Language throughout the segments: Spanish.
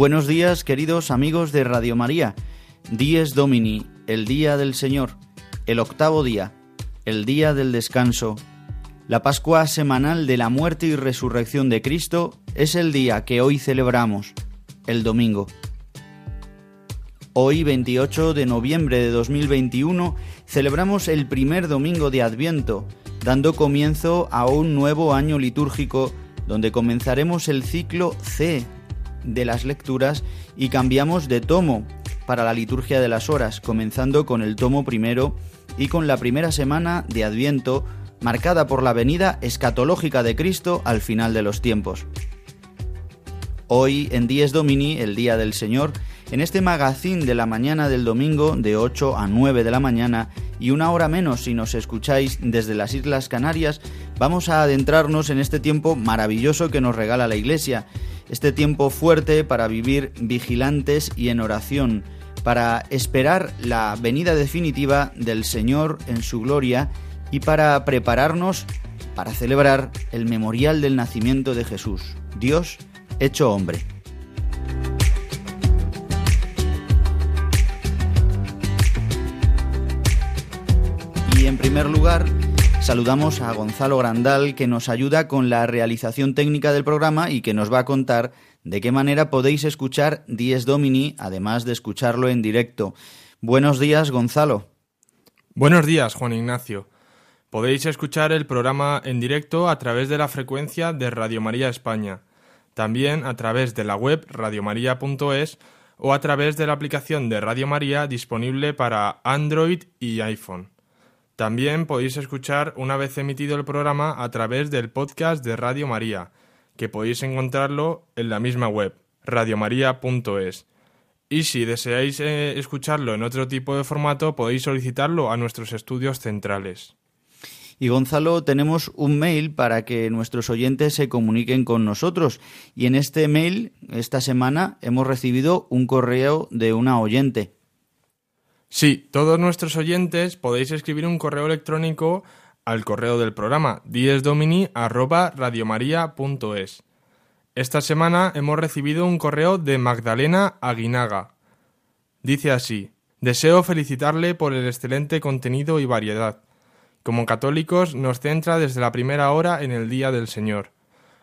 Buenos días, queridos amigos de Radio María. Dies Domini, el día del Señor, el octavo día, el día del descanso. La Pascua semanal de la muerte y resurrección de Cristo es el día que hoy celebramos, el domingo. Hoy, 28 de noviembre de 2021, celebramos el primer domingo de Adviento, dando comienzo a un nuevo año litúrgico donde comenzaremos el ciclo C de las lecturas y cambiamos de tomo para la liturgia de las horas, comenzando con el tomo primero y con la primera semana de Adviento, marcada por la venida escatológica de Cristo al final de los tiempos. Hoy, en Dies Domini, el Día del Señor, en este magazín de la mañana del domingo de 8 a 9 de la mañana y una hora menos si nos escucháis desde las Islas Canarias, vamos a adentrarnos en este tiempo maravilloso que nos regala la Iglesia este tiempo fuerte para vivir vigilantes y en oración, para esperar la venida definitiva del Señor en su gloria y para prepararnos para celebrar el memorial del nacimiento de Jesús, Dios hecho hombre. Y en primer lugar, Saludamos a Gonzalo Grandal que nos ayuda con la realización técnica del programa y que nos va a contar de qué manera podéis escuchar Dies Domini, además de escucharlo en directo. Buenos días, Gonzalo. Buenos días, Juan Ignacio. Podéis escuchar el programa en directo a través de la frecuencia de Radio María España, también a través de la web radiomaria.es o a través de la aplicación de Radio María disponible para Android y iPhone. También podéis escuchar una vez emitido el programa a través del podcast de Radio María, que podéis encontrarlo en la misma web, radiomaria.es. Y si deseáis eh, escucharlo en otro tipo de formato, podéis solicitarlo a nuestros estudios centrales. Y Gonzalo, tenemos un mail para que nuestros oyentes se comuniquen con nosotros. Y en este mail, esta semana, hemos recibido un correo de una oyente. Sí, todos nuestros oyentes podéis escribir un correo electrónico al correo del programa diesdomini@radiomaria.es. Esta semana hemos recibido un correo de Magdalena Aguinaga. Dice así: Deseo felicitarle por el excelente contenido y variedad. Como católicos nos centra desde la primera hora en el Día del Señor.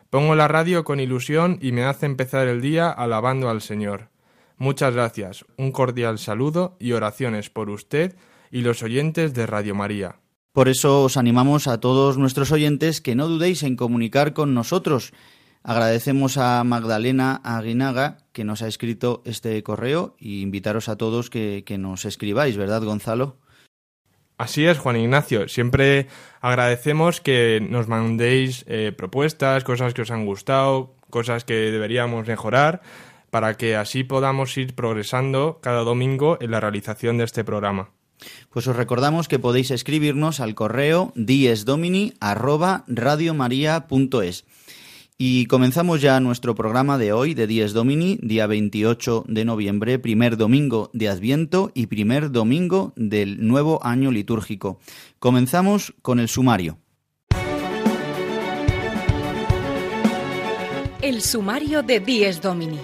Pongo la radio con ilusión y me hace empezar el día alabando al Señor. Muchas gracias, un cordial saludo y oraciones por usted y los oyentes de Radio María. Por eso os animamos a todos nuestros oyentes que no dudéis en comunicar con nosotros. Agradecemos a Magdalena Aguinaga que nos ha escrito este correo y invitaros a todos que, nos escribáis, ¿verdad, Gonzalo? Así es, Juan Ignacio. Siempre agradecemos que nos mandéis eh, propuestas, cosas que os han gustado, cosas que deberíamos mejorar para que así podamos ir progresando cada domingo en la realización de este programa. Pues os recordamos que podéis escribirnos al correo diesdomini@radiomaria.es. Y comenzamos ya nuestro programa de hoy, de Dies Domini, día 28 de noviembre, primer domingo de Adviento y primer domingo del nuevo año litúrgico. Comenzamos con el sumario. El sumario de Dies Domini.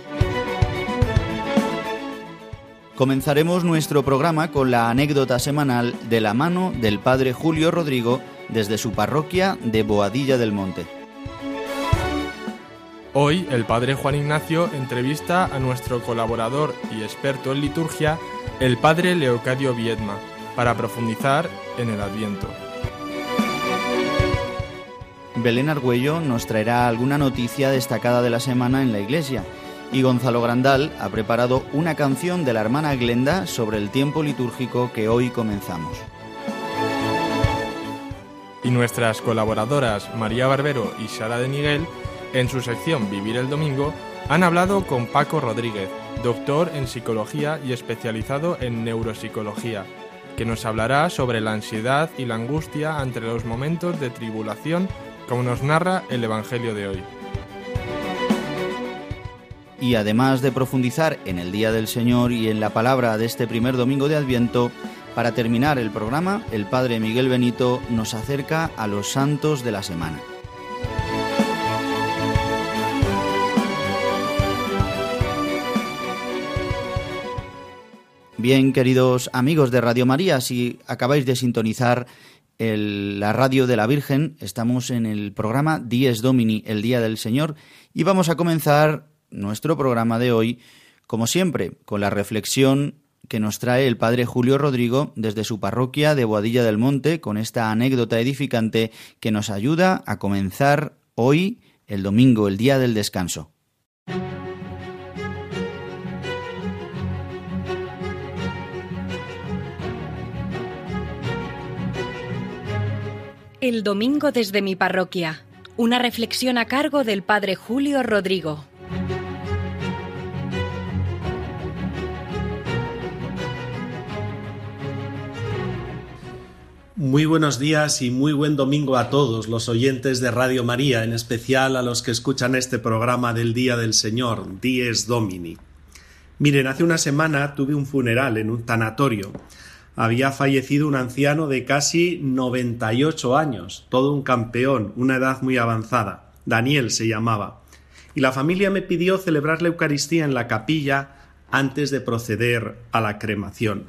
Comenzaremos nuestro programa con la anécdota semanal de la mano del padre Julio Rodrigo desde su parroquia de Boadilla del Monte. Hoy el padre Juan Ignacio entrevista a nuestro colaborador y experto en liturgia, el padre Leocadio Viedma, para profundizar en el Adviento. Belén Argüello nos traerá alguna noticia destacada de la semana en la iglesia Y Gonzalo Grandal ha preparado una canción de la hermana Glenda sobre el tiempo litúrgico que hoy comenzamos. Y nuestras colaboradoras María Barbero y Sara de Miguel, en su sección Vivir el Domingo, han hablado con Paco Rodríguez, doctor en psicología y especializado en neuropsicología, que nos hablará sobre la ansiedad y la angustia ante los momentos de tribulación, como nos narra el Evangelio de hoy. Y además de profundizar en el Día del Señor y en la palabra de este primer domingo de Adviento, para terminar el programa, el Padre Miguel Benito nos acerca a los santos de la semana. Bien, queridos amigos de Radio María, si acabáis de sintonizar la radio de la Virgen, estamos en el programa Dies Domini, el Día del Señor, y vamos a comenzar nuestro programa de hoy, como siempre, con la reflexión que nos trae el Padre Julio Rodrigo desde su parroquia de Boadilla del Monte, con esta anécdota edificante que nos ayuda a comenzar hoy, el domingo, el día del descanso. El domingo desde mi parroquia. Una reflexión a cargo del Padre Julio Rodrigo. Muy buenos días y muy buen domingo a todos los oyentes de Radio María, en especial a los que escuchan este programa del Día del Señor, Dies Domini. Miren, hace una semana tuve un funeral en un tanatorio había fallecido un anciano de casi 98 años, todo un campeón, una edad muy avanzada. Daniel se llamaba. Y la familia me pidió celebrar la Eucaristía en la capilla antes de proceder a la cremación.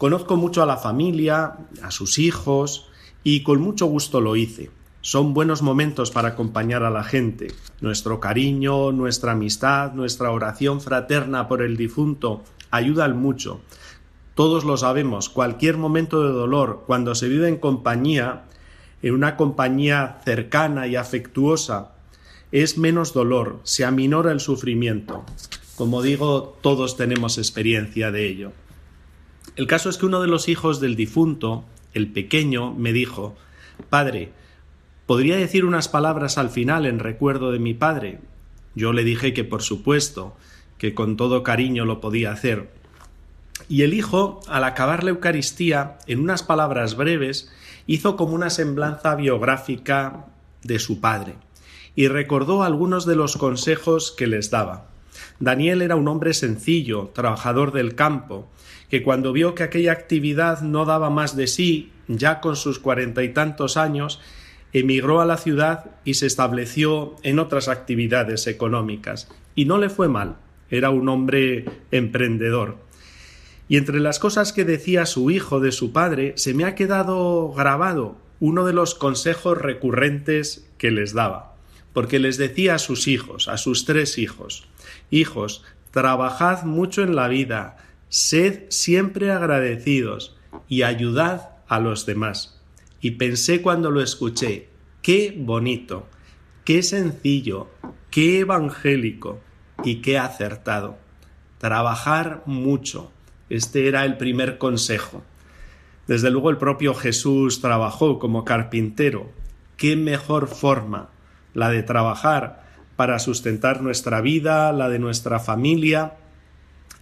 Conozco mucho a la familia, a sus hijos, y con mucho gusto lo hice. Son buenos momentos para acompañar a la gente. Nuestro cariño, nuestra amistad, nuestra oración fraterna por el difunto ayudan mucho todos lo sabemos, cualquier momento de dolor, cuando se vive en compañía, en una compañía cercana y afectuosa, es menos dolor, se aminora el sufrimiento. Como digo, todos tenemos experiencia de ello. El caso es que uno de los hijos del difunto, el pequeño, me dijo Padre, ¿podría decir unas palabras al final en recuerdo de mi padre? Yo le dije que por supuesto, que con todo cariño lo podía hacer, y el hijo, al acabar la Eucaristía, en unas palabras breves, hizo como una semblanza biográfica de su padre y recordó algunos de los consejos que les daba. Daniel era un hombre sencillo, trabajador del campo, que cuando vio que aquella actividad no daba más de sí, ya con sus cuarenta y tantos años, emigró a la ciudad y se estableció en otras actividades económicas. Y no le fue mal, era un hombre emprendedor. Y entre las cosas que decía su hijo de su padre, se me ha quedado grabado uno de los consejos recurrentes que les daba, porque les decía a sus hijos, a sus tres hijos, Hijos, trabajad mucho en la vida, sed siempre agradecidos y ayudad a los demás. Y pensé cuando lo escuché, qué bonito, qué sencillo, qué evangélico y qué acertado. Trabajar mucho, este era el primer consejo. Desde luego el propio Jesús trabajó como carpintero. ¿Qué mejor forma la de trabajar para sustentar nuestra vida, la de nuestra familia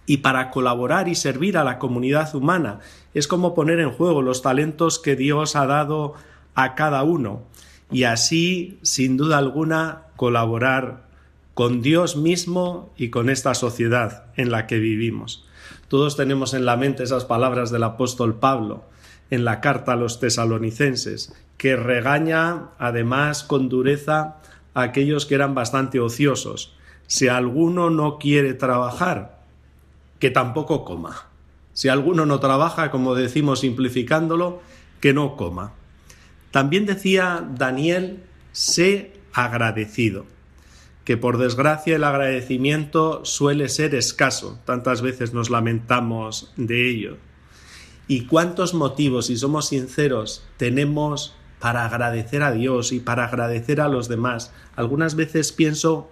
y para colaborar y servir a la comunidad humana? Es como poner en juego los talentos que Dios ha dado a cada uno y así, sin duda alguna, colaborar con Dios mismo y con esta sociedad en la que vivimos. Todos tenemos en la mente esas palabras del apóstol Pablo en la carta a los tesalonicenses, que regaña además con dureza a aquellos que eran bastante ociosos. Si alguno no quiere trabajar, que tampoco coma. Si alguno no trabaja, como decimos simplificándolo, que no coma. También decía Daniel, sé agradecido que por desgracia el agradecimiento suele ser escaso, tantas veces nos lamentamos de ello. ¿Y cuántos motivos, si somos sinceros, tenemos para agradecer a Dios y para agradecer a los demás? Algunas veces pienso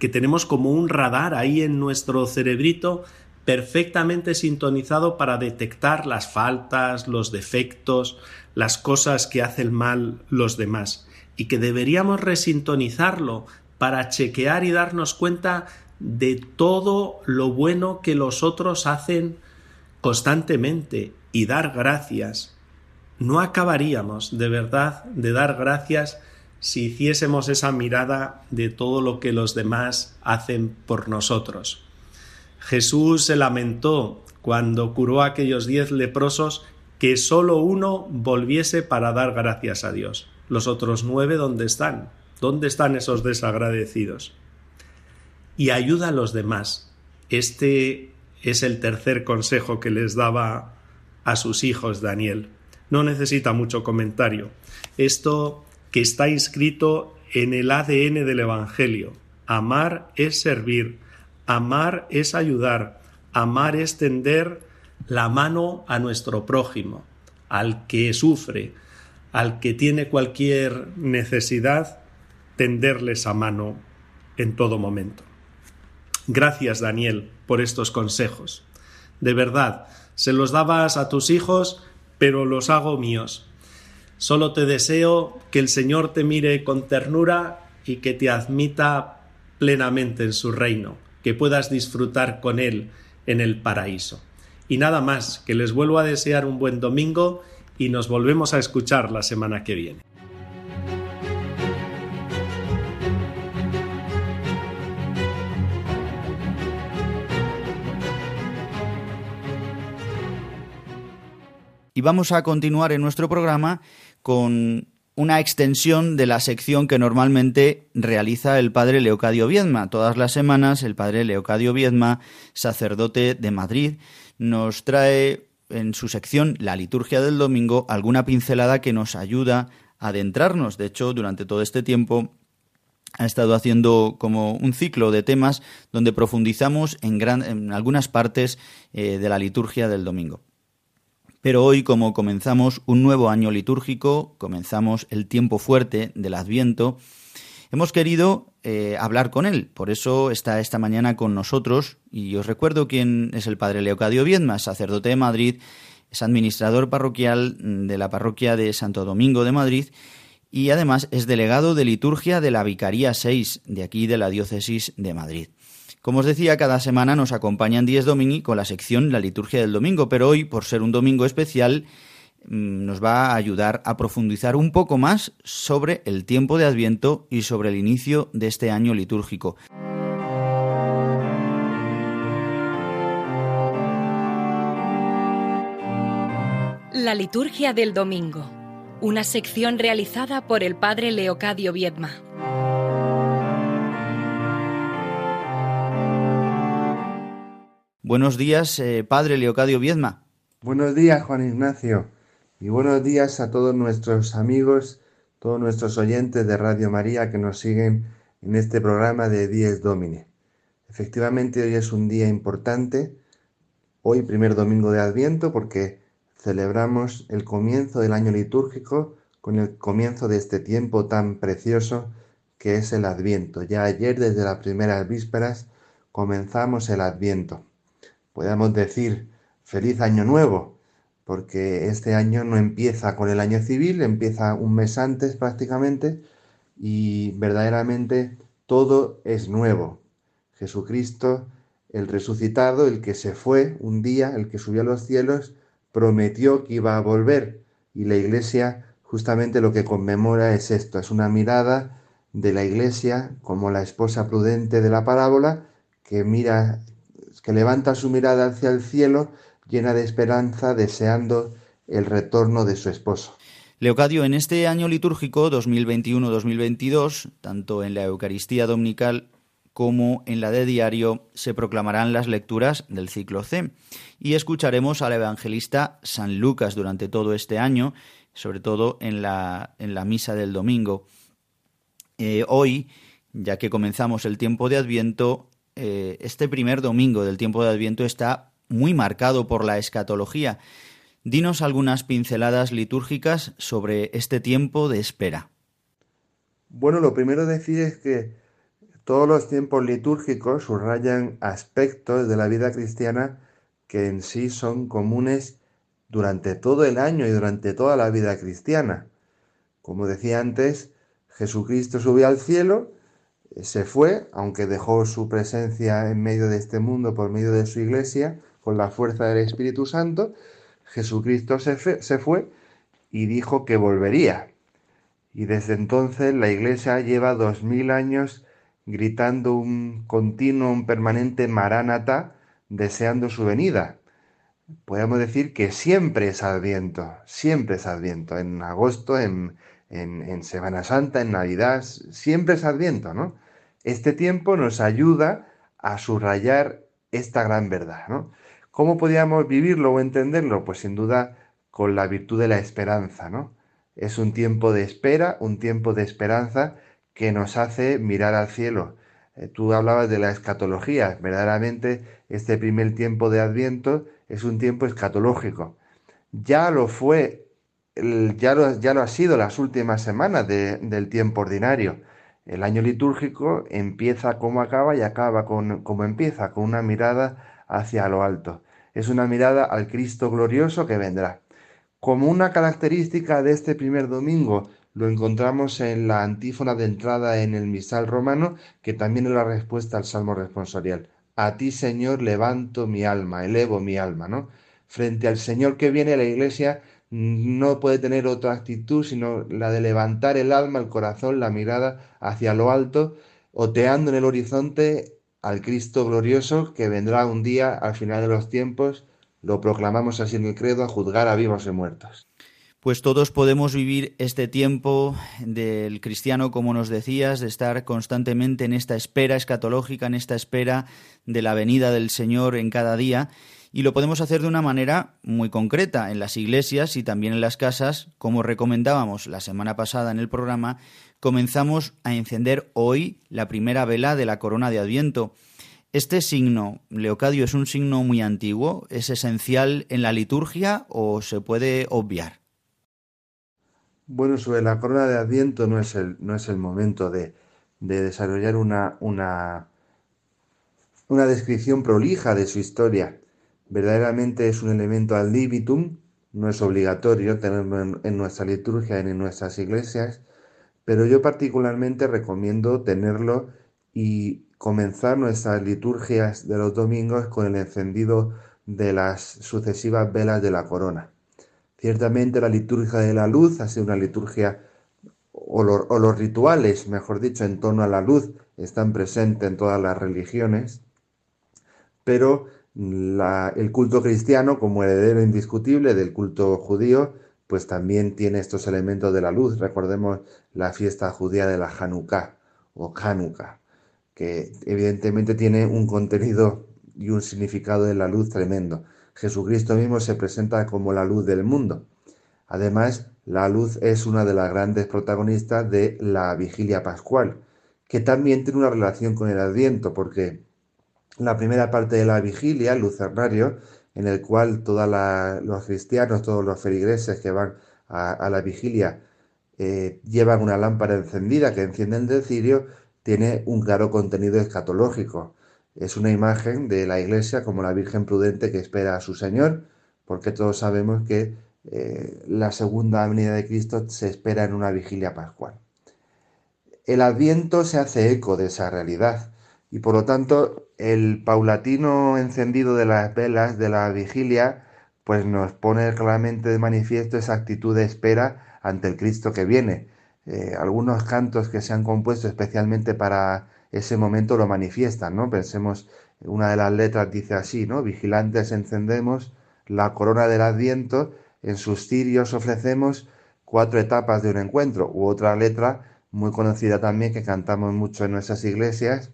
que tenemos como un radar ahí en nuestro cerebrito perfectamente sintonizado para detectar las faltas, los defectos, las cosas que hacen mal los demás y que deberíamos resintonizarlo para chequear y darnos cuenta de todo lo bueno que los otros hacen constantemente y dar gracias. No acabaríamos de verdad de dar gracias si hiciésemos esa mirada de todo lo que los demás hacen por nosotros. Jesús se lamentó cuando curó a aquellos diez leprosos que sólo uno volviese para dar gracias a Dios. Los otros nueve, ¿dónde están? ¿Dónde están esos desagradecidos? Y ayuda a los demás. Este es el tercer consejo que les daba a sus hijos Daniel. No necesita mucho comentario. Esto que está inscrito en el ADN del Evangelio. Amar es servir, amar es ayudar, amar es tender la mano a nuestro prójimo, al que sufre, al que tiene cualquier necesidad, tenderles a mano en todo momento. Gracias, Daniel, por estos consejos. De verdad, se los dabas a tus hijos, pero los hago míos. Solo te deseo que el Señor te mire con ternura y que te admita plenamente en su reino, que puedas disfrutar con Él en el paraíso. Y nada más, que les vuelvo a desear un buen domingo y nos volvemos a escuchar la semana que viene. Y vamos a continuar en nuestro programa con una extensión de la sección que normalmente realiza el padre Leocadio Viedma. Todas las semanas el padre Leocadio Viedma, sacerdote de Madrid, nos trae en su sección La liturgia del domingo alguna pincelada que nos ayuda a adentrarnos. De hecho, durante todo este tiempo ha estado haciendo como un ciclo de temas donde profundizamos en, en algunas partes eh, de la liturgia del domingo. Pero hoy, como comenzamos un nuevo año litúrgico, comenzamos el tiempo fuerte del Adviento, hemos querido eh, hablar con él. Por eso está esta mañana con nosotros. Y os recuerdo quién es el padre Leocadio Viedma, sacerdote de Madrid, es administrador parroquial de la parroquia de Santo Domingo de Madrid y además es delegado de liturgia de la Vicaría 6 de aquí de la diócesis de Madrid. Como os decía, cada semana nos acompañan Diez Domini con la sección La liturgia del domingo, pero hoy, por ser un domingo especial, mm, nos va a ayudar a profundizar un poco más sobre el tiempo de Adviento y sobre el inicio de este año litúrgico. La liturgia del domingo, una sección realizada por el padre Leocadio Viedma. Buenos días, eh, Padre Leocadio Viedma. Buenos días, Juan Ignacio. Y buenos días a todos nuestros amigos, todos nuestros oyentes de Radio María que nos siguen en este programa de Diez Domine. Efectivamente, hoy es un día importante, hoy primer domingo de Adviento, porque celebramos el comienzo del año litúrgico con el comienzo de este tiempo tan precioso que es el Adviento. Ya ayer, desde las primeras vísperas, comenzamos el Adviento podemos decir feliz año nuevo, porque este año no empieza con el año civil, empieza un mes antes prácticamente y verdaderamente todo es nuevo. Jesucristo, el resucitado, el que se fue un día, el que subió a los cielos, prometió que iba a volver y la iglesia justamente lo que conmemora es esto, es una mirada de la iglesia como la esposa prudente de la parábola que mira que levanta su mirada hacia el cielo llena de esperanza, deseando el retorno de su esposo. Leocadio, en este año litúrgico 2021-2022, tanto en la Eucaristía Dominical como en la de diario, se proclamarán las lecturas del ciclo C y escucharemos al evangelista San Lucas durante todo este año, sobre todo en la, en la misa del domingo. Eh, hoy, ya que comenzamos el tiempo de Adviento, eh, este primer domingo del tiempo de Adviento está muy marcado por la escatología. Dinos algunas pinceladas litúrgicas sobre este tiempo de espera. Bueno, lo primero decir es que Todos los tiempos litúrgicos subrayan aspectos de la vida cristiana que en sí son comunes durante todo el año y durante toda la vida cristiana. Como decía antes, Jesucristo subió al cielo, se fue, aunque dejó su presencia en medio de este mundo por medio de su iglesia, con la fuerza del Espíritu Santo, Jesucristo se, fue y dijo que volvería. Y desde entonces la iglesia lleva dos mil años gritando un continuo, un permanente maránata, deseando su venida. Podemos decir que siempre es Adviento, siempre es Adviento, en agosto, en, en, Semana Santa, en Navidad, siempre es Adviento, ¿no? Este tiempo nos ayuda a subrayar esta gran verdad, ¿no? ¿Cómo podíamos vivirlo o entenderlo? Pues sin duda con la virtud de la esperanza, ¿no? Es un tiempo de espera, un tiempo de esperanza que nos hace mirar al cielo. Eh, tú hablabas de la escatología. Verdaderamente este primer tiempo de Adviento es un tiempo escatológico. Ya lo fue, ya lo, ya lo ha sido las últimas semanas del tiempo ordinario. El año litúrgico empieza como acaba y acaba con, como empieza, con una mirada hacia lo alto. Es una mirada al Cristo glorioso que vendrá. Como una característica de este primer domingo lo encontramos en la antífona de entrada en el misal romano, que también es la respuesta al salmo responsorial. A ti, Señor, levanto mi alma, elevo mi alma, ¿no? Frente al Señor que viene la iglesia no puede tener otra actitud sino la de levantar el alma, el corazón, la mirada hacia lo alto, oteando en el horizonte al Cristo glorioso que vendrá un día al final de los tiempos, lo proclamamos así en el credo, a juzgar a vivos y muertos pues todos podemos vivir este tiempo del cristiano, como nos decías, de estar constantemente en esta espera escatológica, en esta espera de la venida del Señor en cada día, y lo podemos hacer de una manera muy concreta en las iglesias y también en las casas, como recomendábamos la semana pasada en el programa, comenzamos a encender hoy la primera vela de la corona de Adviento. Este signo, Leocadio, es un signo muy antiguo, es esencial en la liturgia o se puede obviar. Bueno, sobre la corona de Adviento no es el, no es el momento de, desarrollar una, una, una, descripción prolija de su historia. Verdaderamente es un elemento al libitum, no es obligatorio tenerlo en, nuestra liturgia ni en nuestras iglesias, pero yo particularmente recomiendo tenerlo y comenzar nuestras liturgias de los domingos con el encendido de las sucesivas velas de la corona. Ciertamente la liturgia de la luz ha sido una liturgia, o, los rituales, mejor dicho, en torno a la luz, están presentes en todas las religiones, pero el culto cristiano, como heredero indiscutible del culto judío, pues también tiene estos elementos de la luz. Recordemos la fiesta judía de la Hanukkah o Hanukkah, que evidentemente tiene un contenido y un significado de la luz tremendo. Jesucristo mismo se presenta como la luz del mundo. Además, la luz es una de las grandes protagonistas de la vigilia pascual, que también tiene una relación con el adviento, porque la primera parte de la vigilia, el lucernario, en el cual todos los cristianos, todos los feligreses que van a, la vigilia eh, llevan una lámpara encendida que encienden del cirio, tiene un claro contenido escatológico. Es una imagen de la iglesia como la Virgen prudente que espera a su Señor, porque todos sabemos que eh, la segunda venida de Cristo se espera en una vigilia pascual. El adviento se hace eco de esa realidad y por lo tanto el paulatino encendido de las velas de la vigilia pues nos pone claramente de manifiesto esa actitud de espera ante el Cristo que viene. Eh, algunos cantos que se han compuesto especialmente para ese momento lo manifiestan, ¿no? Pensemos, una de las letras dice así, ¿no? Vigilantes encendemos la corona del adviento, en sus cirios ofrecemos cuatro etapas de un encuentro, u otra letra muy conocida también que cantamos mucho en nuestras iglesias,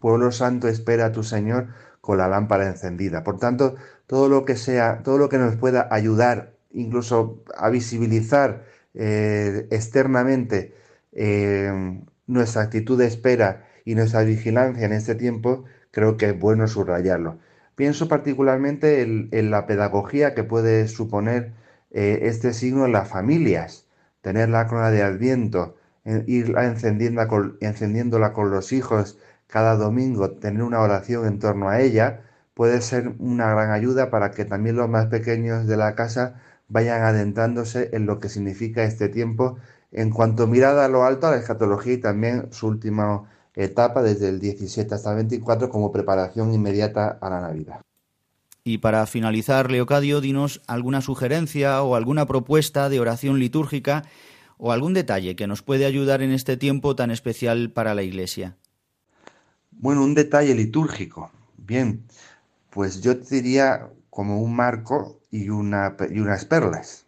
Pueblo Santo espera a tu Señor con la lámpara encendida. Por tanto, todo lo que sea, todo lo que nos pueda ayudar, incluso a visibilizar eh, externamente eh, nuestra actitud de espera y nuestra vigilancia en este tiempo, creo que es bueno subrayarlo. Pienso particularmente en, la pedagogía que puede suponer eh, este signo en las familias. Tener la corona de Adviento ir encendiéndola con los hijos cada domingo, tener una oración en torno a ella, puede ser una gran ayuda para que también los más pequeños de la casa vayan adentrándose en lo que significa este tiempo en cuanto mirada a lo alto a la escatología y también su última etapa desde el 17 hasta el 24 como preparación inmediata a la Navidad. Y para finalizar, Leocadio, dinos alguna sugerencia o alguna propuesta de oración litúrgica o algún detalle que nos puede ayudar en este tiempo tan especial para la Iglesia. Bueno, un detalle litúrgico. Bien, pues yo te diría como un marco y, una, y unas perlas.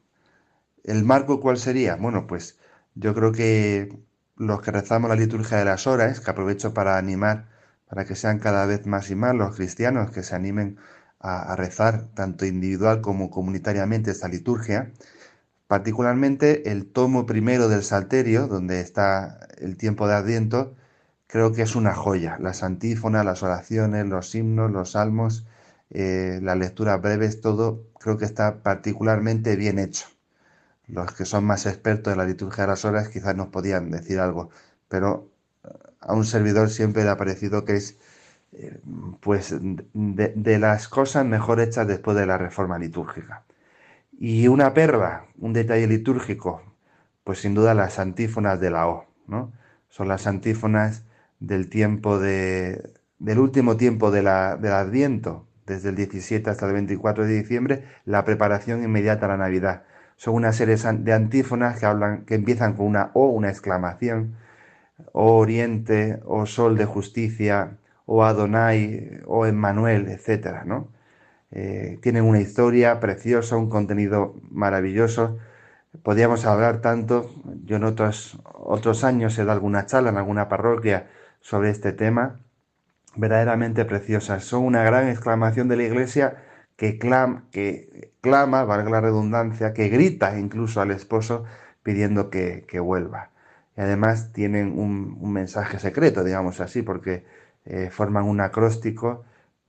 ¿El marco cuál sería? Bueno, pues yo creo que los que rezamos la liturgia de las horas, que aprovecho para animar, para que sean cada vez más y más los cristianos que se animen a, rezar tanto individual como comunitariamente esta liturgia, particularmente el tomo primero del Salterio, donde está el tiempo de Adviento, creo que es una joya. Las antífonas, las oraciones, los himnos, los salmos, eh, las lecturas breves, todo creo que está particularmente bien hecho. Los que son más expertos en la liturgia de las horas quizás nos podían decir algo, pero a un servidor siempre le ha parecido que es eh, pues de, las cosas mejor hechas después de la reforma litúrgica. Y una perla, un detalle litúrgico, pues sin duda las antífonas de la O, ¿no? Son las antífonas del tiempo de, del último tiempo de la, del Adviento, desde el 17 hasta el 24 de diciembre, la preparación inmediata a la Navidad. Son una serie de antífonas que, hablan, que empiezan con una O, una exclamación, O Oriente, O Sol de Justicia, O Adonai, O Emmanuel, etc. ¿no? Eh, tienen una historia preciosa, un contenido maravilloso. Podríamos hablar tanto, yo en otros, otros años he dado alguna charla en alguna parroquia sobre este tema, verdaderamente preciosas. Son una gran exclamación de la Iglesia que clama, que clama, valga la redundancia, que grita incluso al esposo pidiendo que, vuelva. Y además tienen un, mensaje secreto, digamos así, porque eh, forman un acróstico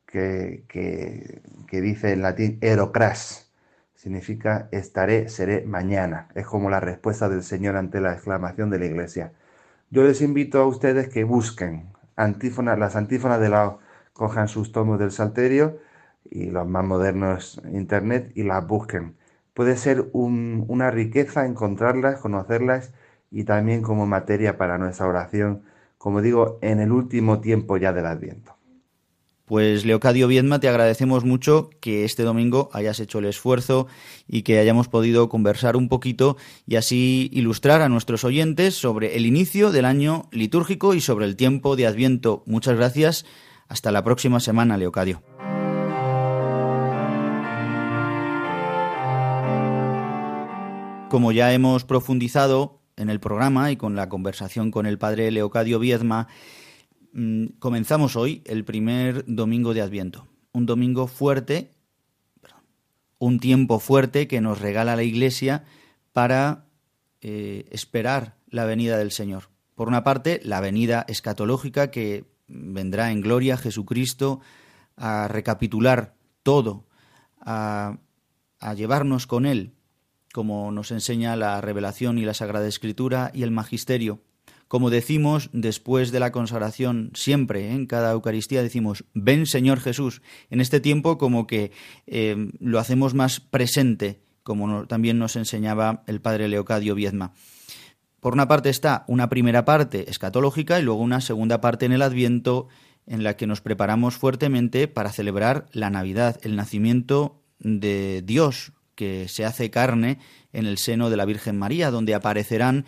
que, que, dice en latín erocras, significa estaré, seré mañana. Es como la respuesta del Señor ante la exclamación de la iglesia. Yo les invito a ustedes que busquen antífonas, las antífonas de la cojan sus tomos del Salterio y los más modernos Internet y las busquen. Puede ser una riqueza encontrarlas, conocerlas y también como materia para nuestra oración, como digo, en el último tiempo ya del Adviento. Pues Leocadio Viedma, te agradecemos mucho que este domingo hayas hecho el esfuerzo y que hayamos podido conversar un poquito y así ilustrar a nuestros oyentes sobre el inicio del año litúrgico y sobre el tiempo de Adviento. Muchas gracias. Hasta la próxima semana, Leocadio. Como ya hemos profundizado en el programa y con la conversación con el padre Leocadio Viedma, Mm, comenzamos hoy el primer domingo de Adviento. Un domingo fuerte, un tiempo fuerte que nos regala la Iglesia para eh, esperar la venida del Señor. Por una parte, la venida escatológica que vendrá en gloria Jesucristo a recapitular todo, a llevarnos con Él, como nos enseña la revelación y la Sagrada Escritura y el Magisterio como decimos después de la consagración, siempre ¿eh? en cada Eucaristía decimos, ven Señor Jesús. En este tiempo como que eh, lo hacemos más presente, como también nos enseñaba el padre Leocadio Viedma. Por una parte está una primera parte escatológica y luego una segunda parte en el Adviento en la que nos preparamos fuertemente para celebrar la Navidad, el nacimiento de Dios que se hace carne en el seno de la Virgen María, donde aparecerán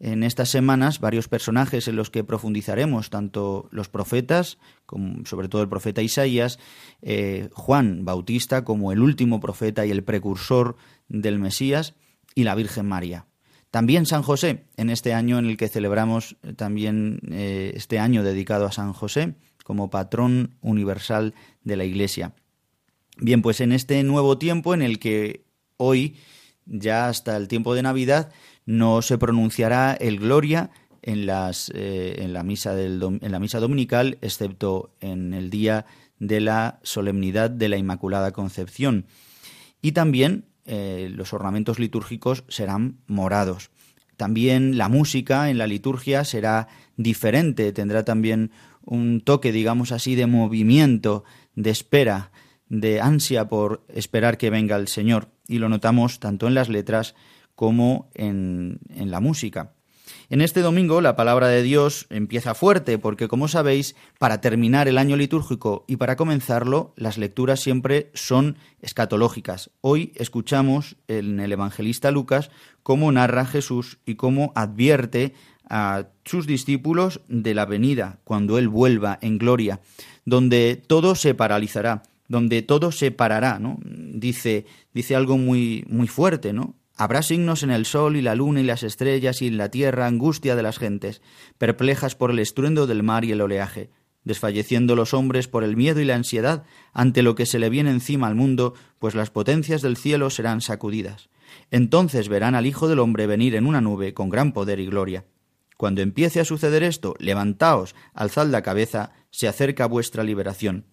en estas semanas varios personajes en los que profundizaremos, tanto los profetas, como sobre todo el profeta Isaías, eh, Juan Bautista como el último profeta y el precursor del Mesías, y la Virgen María. También San José, en este año en el que celebramos eh, también eh, este año dedicado a San José como patrón universal de la Iglesia. Bien, pues en este nuevo tiempo en el que hoy, ya hasta el tiempo de Navidad, no se pronunciará el Gloria en, eh, la misa en la misa dominical, excepto en el día de la solemnidad de la Inmaculada Concepción. Y también eh, los ornamentos litúrgicos serán morados. también la música en la liturgia será diferente, tendrá también un toque, digamos así, de movimiento, de espera, de ansia por esperar que venga el Señor. Y lo notamos tanto en las letras como en, en la música. En este domingo la palabra de Dios empieza fuerte porque, como sabéis, para terminar el año litúrgico y para comenzarlo, las lecturas siempre son escatológicas. Hoy escuchamos en el evangelista Lucas cómo narra Jesús y cómo advierte a sus discípulos de la venida, cuando Él vuelva en gloria, donde todo se paralizará, donde todo se parará, ¿no? Dice, dice algo muy, muy fuerte, ¿no? Habrá signos en el sol y la luna y las estrellas y en la tierra angustia de las gentes, perplejas por el estruendo del mar y el oleaje, desfalleciendo los hombres por el miedo y la ansiedad ante lo que se le viene encima al mundo, pues las potencias del cielo serán sacudidas. Entonces verán al Hijo del Hombre venir en una nube con gran poder y gloria. Cuando empiece a suceder esto, levantaos, alzad la cabeza, se acerca vuestra liberación.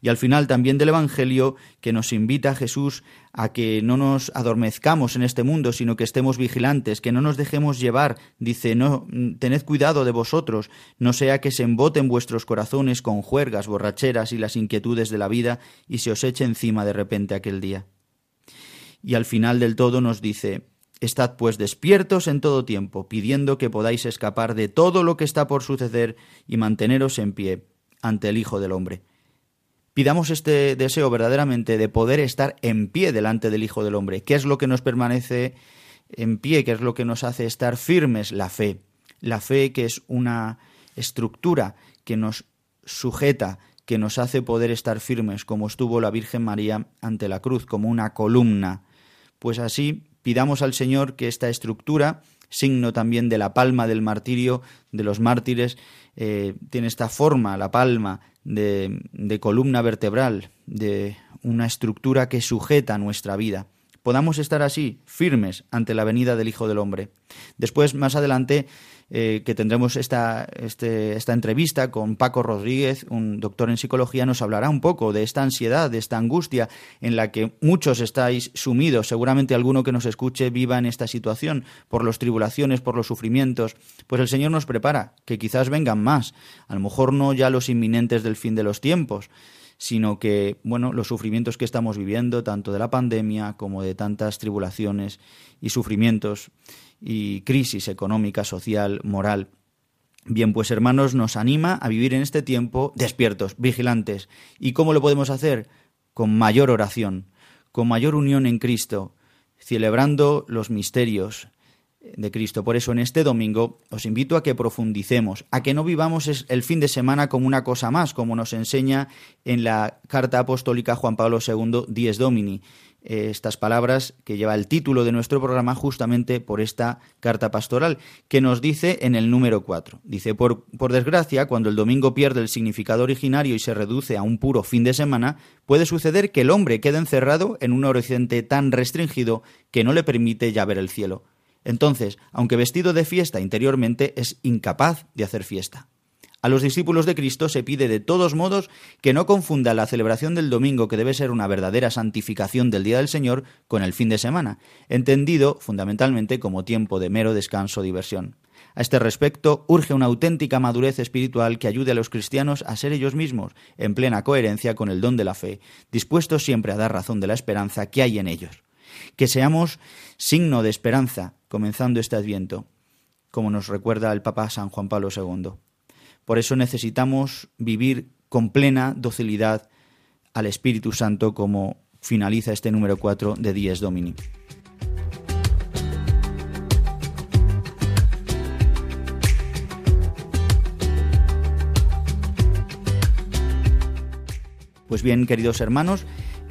Y al final también del Evangelio que nos invita a Jesús a que no nos adormezcamos en este mundo, sino que estemos vigilantes, que no nos dejemos llevar. Dice, no, tened cuidado de vosotros, no sea que se emboten vuestros corazones con juergas, borracheras y las inquietudes de la vida y se os eche encima de repente aquel día. Y al final del todo nos dice, Estad pues despiertos en todo tiempo, pidiendo que podáis escapar de todo lo que está por suceder y manteneros en pie ante el Hijo del Hombre pidamos este deseo verdaderamente de poder estar en pie delante del Hijo del Hombre. ¿Qué es lo que nos permanece en pie? ¿Qué es lo que nos hace estar firmes? La fe. La fe que es una estructura que nos sujeta, que nos hace poder estar firmes, como estuvo la Virgen María ante la cruz, como una columna. Pues así pidamos al Señor que esta estructura, signo también de la palma del martirio, de los mártires, eh, tiene esta forma, la palma, de, de columna vertebral, de una estructura que sujeta nuestra vida podamos estar así, firmes ante la venida del Hijo del Hombre. Después, más adelante, eh, que tendremos esta, este, esta entrevista con Paco Rodríguez, un doctor en psicología, nos hablará un poco de esta ansiedad, de esta angustia en la que muchos estáis sumidos. Seguramente alguno que nos escuche viva en esta situación, por las tribulaciones, por los sufrimientos. Pues el Señor nos prepara, que quizás vengan más, a lo mejor no ya los inminentes del fin de los tiempos, sino que, bueno, los sufrimientos que estamos viviendo, tanto de la pandemia como de tantas tribulaciones y sufrimientos y crisis económica, social, moral. Bien, pues hermanos, nos anima a vivir en este tiempo despiertos, vigilantes. ¿Y cómo lo podemos hacer? Con mayor oración, con mayor unión en Cristo, celebrando los misterios, de Cristo. Por eso en este domingo os invito a que profundicemos, a que no vivamos el fin de semana como una cosa más, como nos enseña en la carta apostólica Juan Pablo II, Dies Domini. Eh, estas palabras que lleva el título de nuestro programa justamente por esta carta pastoral, que nos dice en el número 4. Dice, por, por desgracia, cuando el domingo pierde el significado originario y se reduce a un puro fin de semana, puede suceder que el hombre quede encerrado en un horizonte tan restringido que no le permite ya ver el cielo. Entonces, aunque vestido de fiesta interiormente, es incapaz de hacer fiesta. A los discípulos de Cristo se pide de todos modos que no confunda la celebración del domingo, que debe ser una verdadera santificación del Día del Señor, con el fin de semana, entendido fundamentalmente como tiempo de mero descanso diversión. A este respecto, urge una auténtica madurez espiritual que ayude a los cristianos a ser ellos mismos, en plena coherencia con el don de la fe, dispuestos siempre a dar razón de la esperanza que hay en ellos. Que seamos signo de esperanza, comenzando este adviento, como nos recuerda el Papa San Juan Pablo II. Por eso necesitamos vivir con plena docilidad al Espíritu Santo, como finaliza este número 4 de Dies Domini. Pues bien, queridos hermanos,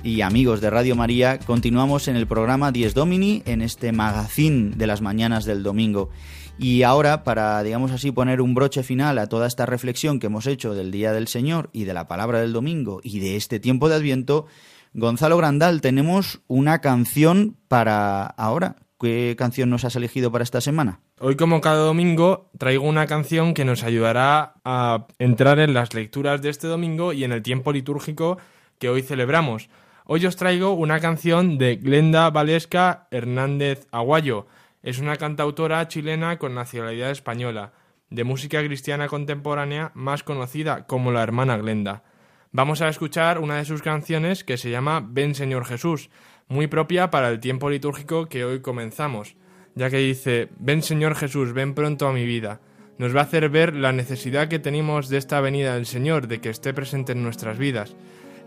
y amigos de Radio María, continuamos en el programa Dies Domini, en este magazín de las mañanas del domingo. Y ahora, para, digamos así, poner un broche final a toda esta reflexión que hemos hecho del Día del Señor y de la palabra del domingo y de este tiempo de Adviento, Gonzalo Grandal, tenemos una canción para ahora. ¿Qué canción nos has elegido para esta semana? Hoy, como cada domingo, traigo una canción que nos ayudará a entrar en las lecturas de este domingo y en el tiempo litúrgico que hoy celebramos. Hoy os traigo una canción de Glenda Valesca Hernández Aguayo. Es una cantautora chilena con nacionalidad española, de música cristiana contemporánea más conocida como la hermana Glenda. Vamos a escuchar una de sus canciones que se llama Ven Señor Jesús, muy propia para el tiempo litúrgico que hoy comenzamos, ya que dice Ven Señor Jesús, ven pronto a mi vida. Nos va a hacer ver la necesidad que tenemos de esta venida del Señor, de que esté presente en nuestras vidas,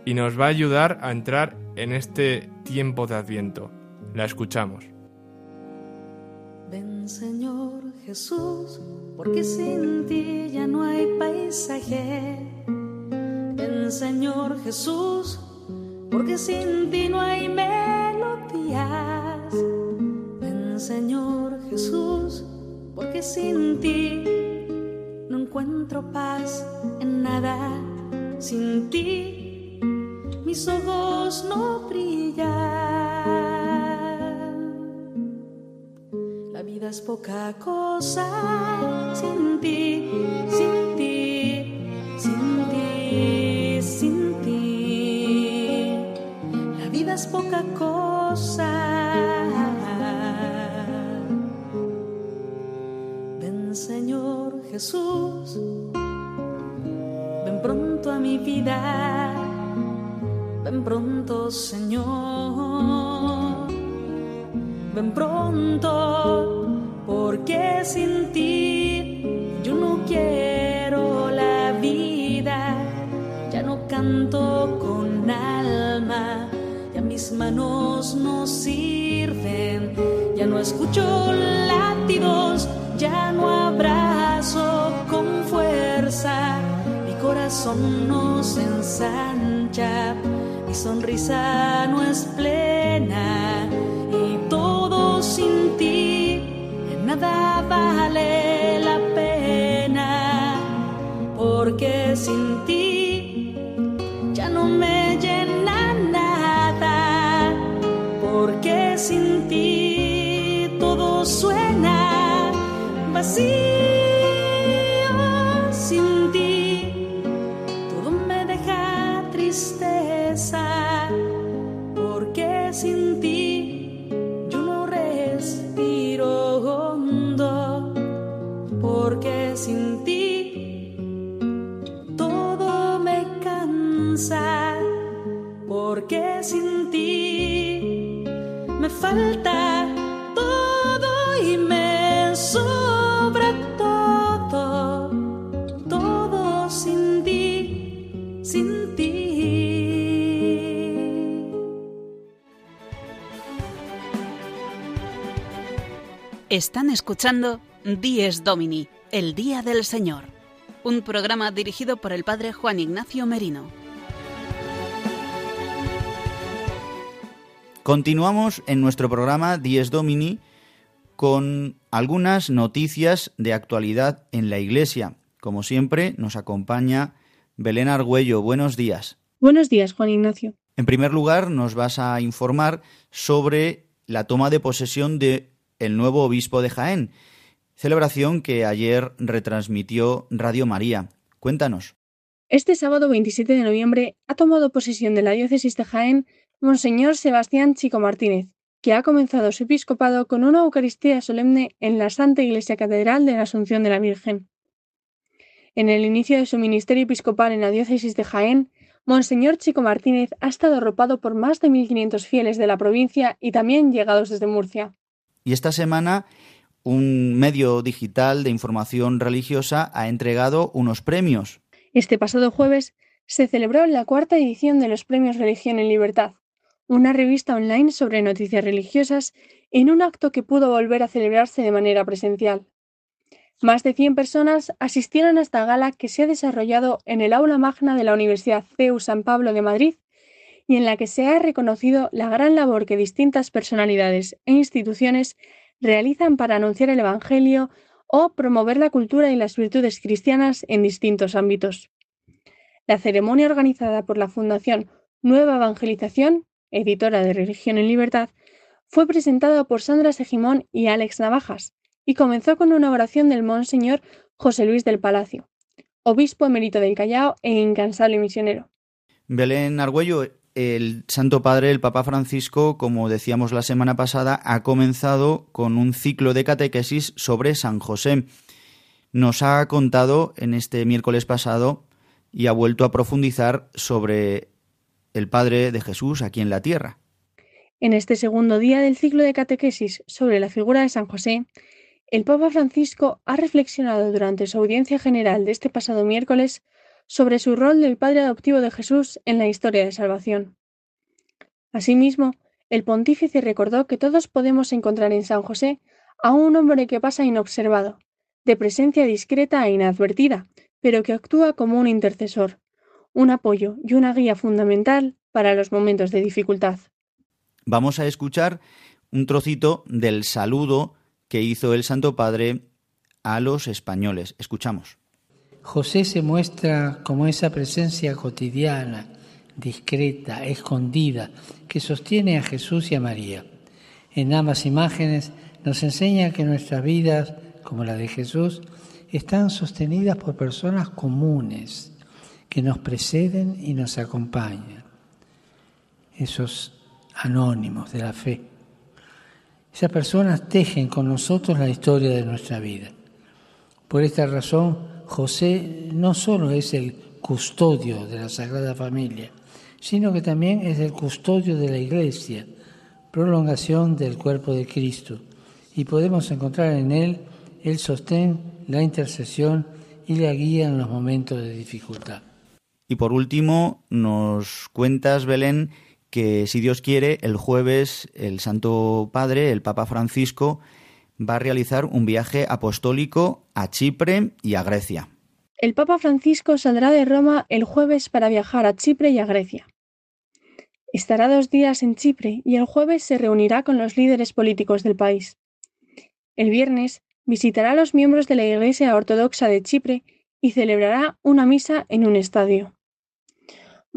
y nos va a ayudar a entrar en este tiempo de Adviento. La escuchamos. Ven Señor Jesús, porque sin ti ya no hay paisaje. Ven Señor Jesús, porque sin ti no hay melodías. Ven Señor Jesús, porque sin ti no encuentro paz en nada. Sin ti mis ojos no brillan. vida es poca cosa sin ti, sin ti, sin ti, sin ti. La vida es poca cosa. Ven Señor Jesús, ven pronto a mi vida, ven pronto Señor, ven pronto porque sin ti yo no quiero la vida, ya no canto con alma, ya mis manos no sirven, ya no escucho latidos, ya no abrazo con fuerza, mi corazón no se ensancha, mi sonrisa no es plena y todo sin ti nada vale la pena, porque sin ti ya no me llena nada, porque sin ti todo suena vacío. Falta todo y me sobra todo, todo sin ti, sin ti. Están escuchando Dies Domini, el Día del Señor, un programa dirigido por el Padre Juan Ignacio Merino. Continuamos en nuestro programa Dies Domini con algunas noticias de actualidad en la Iglesia. Como siempre, nos acompaña Belén Argüello. Buenos días. Buenos días, Juan Ignacio. En primer lugar, nos vas a informar sobre la toma de posesión de el nuevo obispo de Jaén, celebración que ayer retransmitió Radio María. Cuéntanos. Este sábado 27 de noviembre ha tomado posesión de la diócesis de Jaén Monseñor Sebastián Chico Martínez, que ha comenzado su episcopado con una Eucaristía solemne en la Santa Iglesia Catedral de la Asunción de la Virgen. En el inicio de su ministerio episcopal en la diócesis de Jaén, Monseñor Chico Martínez ha estado arropado por más de 1.500 fieles de la provincia y también llegados desde Murcia. Y esta semana un medio digital de información religiosa ha entregado unos premios. Este pasado jueves se celebró la cuarta edición de los Premios Religión en Libertad, una revista online sobre noticias religiosas, en un acto que pudo volver a celebrarse de manera presencial. Más de 100 personas asistieron a esta gala que se ha desarrollado en el aula magna de la Universidad CEU San Pablo de Madrid y en la que se ha reconocido la gran labor que distintas personalidades e instituciones realizan para anunciar el Evangelio o promover la cultura y las virtudes cristianas en distintos ámbitos. La ceremonia organizada por la Fundación Nueva Evangelización editora de Religión en Libertad, fue presentada por Sandra Segimón y Alex Navajas, y comenzó con una oración del Monseñor José Luis del Palacio, obispo emérito del Callao e incansable misionero. Belén Argüello, el Santo Padre, el Papa Francisco, como decíamos la semana pasada, ha comenzado con un ciclo de catequesis sobre San José. Nos ha contado en este miércoles pasado y ha vuelto a profundizar sobre el Padre de Jesús aquí en la tierra. En este segundo día del ciclo de catequesis sobre la figura de San José, el Papa Francisco ha reflexionado durante su audiencia general de este pasado miércoles sobre su rol del Padre adoptivo de Jesús en la historia de salvación. Asimismo, el pontífice recordó que todos podemos encontrar en San José a un hombre que pasa inobservado, de presencia discreta e inadvertida, pero que actúa como un intercesor, un apoyo y una guía fundamental para los momentos de dificultad. Vamos a escuchar un trocito del saludo que hizo el Santo Padre a los españoles. Escuchamos. José se muestra como esa presencia cotidiana, discreta, escondida, que sostiene a Jesús y a María. En ambas imágenes nos enseña que nuestras vidas, como la de Jesús, están sostenidas por personas comunes que nos preceden y nos acompañan. Esos anónimos de la fe. Esas personas tejen con nosotros la historia de nuestra vida. Por esta razón, José no solo es el custodio de la Sagrada Familia, sino que también es el custodio de la Iglesia, prolongación del cuerpo de Cristo, y podemos encontrar en él el sostén, la intercesión y la guía en los momentos de dificultad. Y por último, nos cuentas, Belén, que si Dios quiere, el jueves el Santo Padre, el Papa Francisco, va a realizar un viaje apostólico a Chipre y a Grecia. El Papa Francisco saldrá de Roma el jueves para viajar a Chipre y a Grecia. Estará dos días en Chipre y el jueves se reunirá con los líderes políticos del país. El viernes visitará a los miembros de la Iglesia Ortodoxa de Chipre y celebrará una misa en un estadio.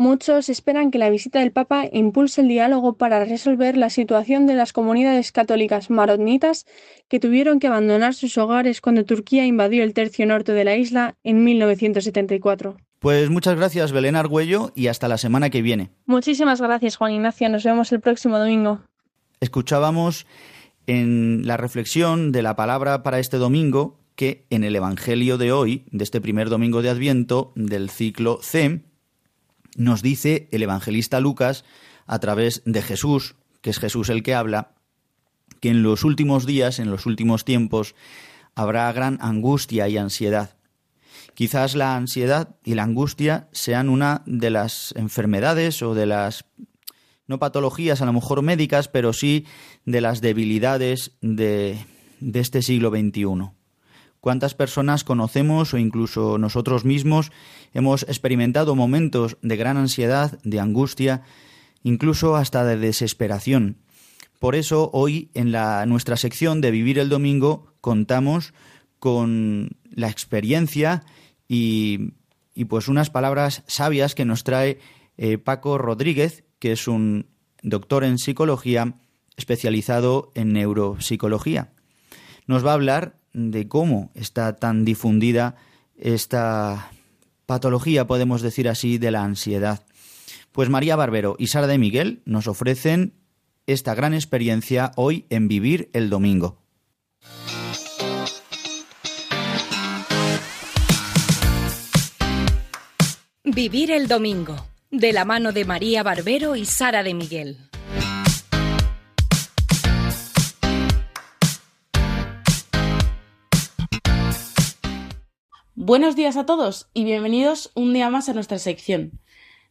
Muchos esperan que la visita del Papa impulse el diálogo para resolver la situación de las comunidades católicas maronitas que tuvieron que abandonar sus hogares cuando Turquía invadió el tercio norte de la isla en 1974. Pues muchas gracias, Belén Argüello, y hasta la semana que viene. Muchísimas gracias, Juan Ignacio. Nos vemos el próximo domingo. Escuchábamos en la reflexión de la palabra para este domingo que en el Evangelio de hoy, de este primer domingo de Adviento del ciclo C, nos dice el evangelista Lucas a través de Jesús, que es Jesús el que habla, que en los últimos días, en los últimos tiempos, habrá gran angustia y ansiedad. Quizás la ansiedad y la angustia sean una de las enfermedades o de las no patologías a lo mejor médicas, pero sí de las debilidades de, de este siglo XXI. ¿Cuántas personas conocemos o incluso nosotros mismos hemos experimentado momentos de gran ansiedad, de angustia, incluso hasta de desesperación? Por eso hoy en nuestra sección de Vivir el Domingo contamos con la experiencia y, y pues unas palabras sabias que nos trae eh, Paco Rodríguez, que es un doctor en psicología especializado en neuropsicología. Nos va a hablar de cómo está tan difundida esta patología, podemos decir así, de la ansiedad. Pues María Barbero y Sara de Miguel nos ofrecen esta gran experiencia hoy en Vivir el Domingo. Vivir el Domingo, de la mano de María Barbero y Sara de Miguel. Buenos días a todos y bienvenidos un día más a nuestra sección.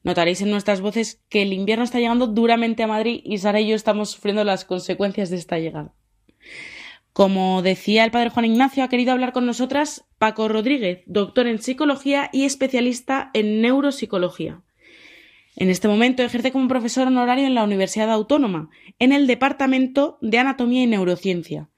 Notaréis en nuestras voces que el invierno está llegando duramente a Madrid y Sara y yo estamos sufriendo las consecuencias de esta llegada. Como decía el padre Juan Ignacio, ha querido hablar con nosotras Paco Rodríguez, doctor en psicología y especialista en neuropsicología. En este momento ejerce como profesor honorario en la Universidad Autónoma, en el Departamento de Anatomía y Neurociencia,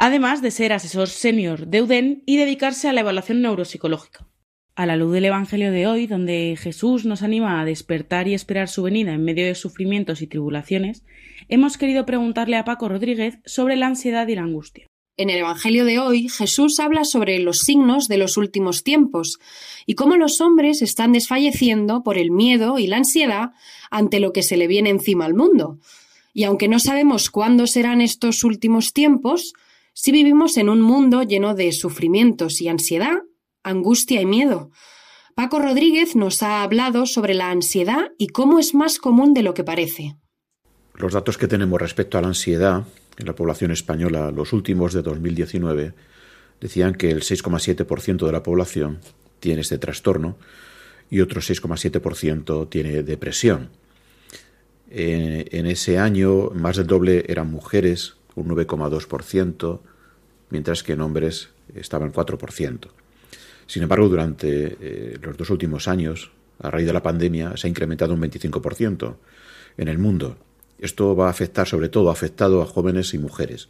además de ser asesor senior de UDEN y dedicarse a la evaluación neuropsicológica. A la luz del Evangelio de hoy, donde Jesús nos anima a despertar y esperar su venida en medio de sufrimientos y tribulaciones, hemos querido preguntarle a Paco Rodríguez sobre la ansiedad y la angustia. En el Evangelio de hoy, Jesús habla sobre los signos de los últimos tiempos y cómo los hombres están desfalleciendo por el miedo y la ansiedad ante lo que se le viene encima al mundo. Y aunque no sabemos cuándo serán estos últimos tiempos, sí vivimos en un mundo lleno de sufrimientos y ansiedad, angustia y miedo. Paco Rodríguez nos ha hablado sobre la ansiedad y cómo es más común de lo que parece. Los datos que tenemos respecto a la ansiedad en la población española, los últimos de 2019, decían que el 6,7% de la población tiene este trastorno y otro 6,7% tiene depresión. En, en, ese año, más del doble eran mujeres, un 9,2%, mientras que en hombres estaban 4%. Sin embargo, durante eh, los dos últimos años, a raíz de la pandemia, se ha incrementado un 25% en el mundo. Esto va a afectar, sobre todo, afectado a jóvenes y mujeres.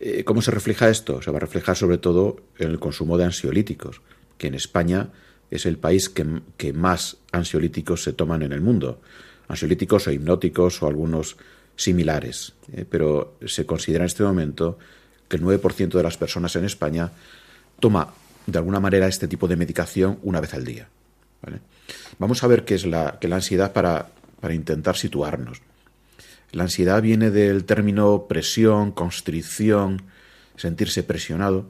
Eh, ¿Cómo se refleja esto? Se va a reflejar sobre todo en el consumo de ansiolíticos, que en España es el país que, que más ansiolíticos se toman en el mundo. Ansiolíticos o hipnóticos o algunos similares. Eh, pero se considera en este momento que el 9% de las personas en España toma de alguna manera este tipo de medicación una vez al día. Vamos a ver qué es la, la ansiedad para, para intentar situarnos. La ansiedad viene del término presión, constricción, sentirse presionado,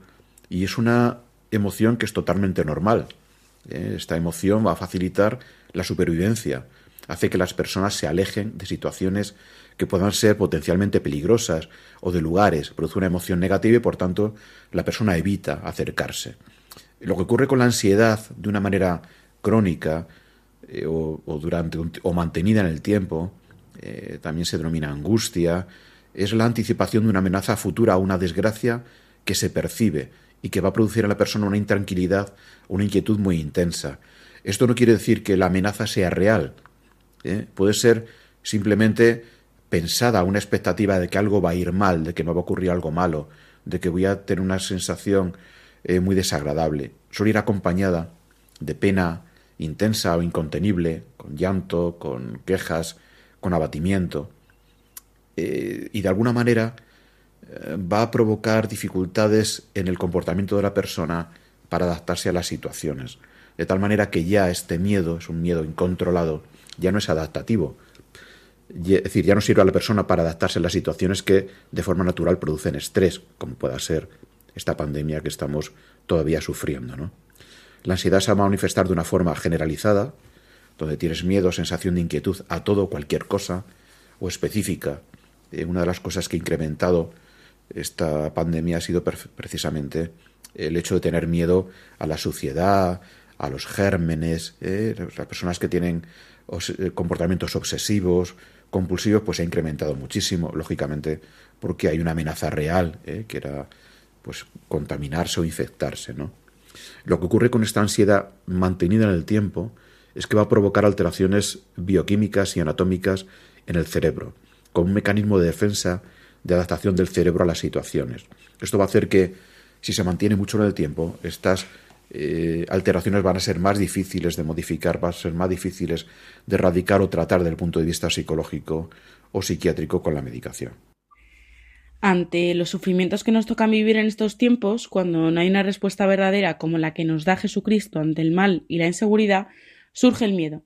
y es una emoción que es totalmente normal. ¿eh? Esta emoción va a facilitar la supervivencia, hace que las personas se alejen de situaciones que puedan ser potencialmente peligrosas o de lugares, produce una emoción negativa y por tanto la persona evita acercarse. Lo que ocurre con la ansiedad de una manera crónica eh, o, durante o mantenida en el tiempo, eh, también se denomina angustia, es la anticipación de una amenaza futura o una desgracia que se percibe y que va a producir a la persona una intranquilidad, una inquietud muy intensa. Esto no quiere decir que la amenaza sea real, ¿eh? puede ser simplemente pensada una expectativa de que algo va a ir mal, de que me va a ocurrir algo malo, de que voy a tener una sensación eh, muy desagradable. Suele ir acompañada de pena intensa o incontenible, con llanto, con quejas, con abatimiento. Eh, y de alguna manera eh, va a provocar dificultades en el comportamiento de la persona para adaptarse a las situaciones. De tal manera que ya este miedo, es un miedo incontrolado, ya no es adaptativo. Es decir, ya no sirve a la persona para adaptarse a las situaciones que de forma natural producen estrés, como pueda ser esta pandemia que estamos todavía sufriendo. ¿no? La ansiedad se va a manifestar de una forma generalizada, donde tienes miedo, sensación de inquietud a todo, cualquier cosa, o específica. Eh, una de las cosas que ha incrementado esta pandemia ha sido precisamente el hecho de tener miedo a la suciedad, a los gérmenes, eh, las personas que tienen eh, comportamientos obsesivos, compulsivos, pues se ha incrementado muchísimo, lógicamente, porque hay una amenaza real, que era pues contaminarse o infectarse, ¿no? Lo que ocurre con esta ansiedad mantenida en el tiempo es que va a provocar alteraciones bioquímicas y anatómicas en el cerebro, con un mecanismo de defensa de adaptación del cerebro a las situaciones. Esto va a hacer que, si se mantiene mucho en el tiempo, estas eh, alteraciones van a ser más difíciles de modificar, van a ser más difíciles de erradicar o tratar desde el punto de vista psicológico o psiquiátrico con la medicación. Ante los sufrimientos que nos tocan vivir en estos tiempos, cuando no hay una respuesta verdadera como la que nos da Jesucristo ante el mal y la inseguridad, surge el miedo.